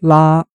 拉。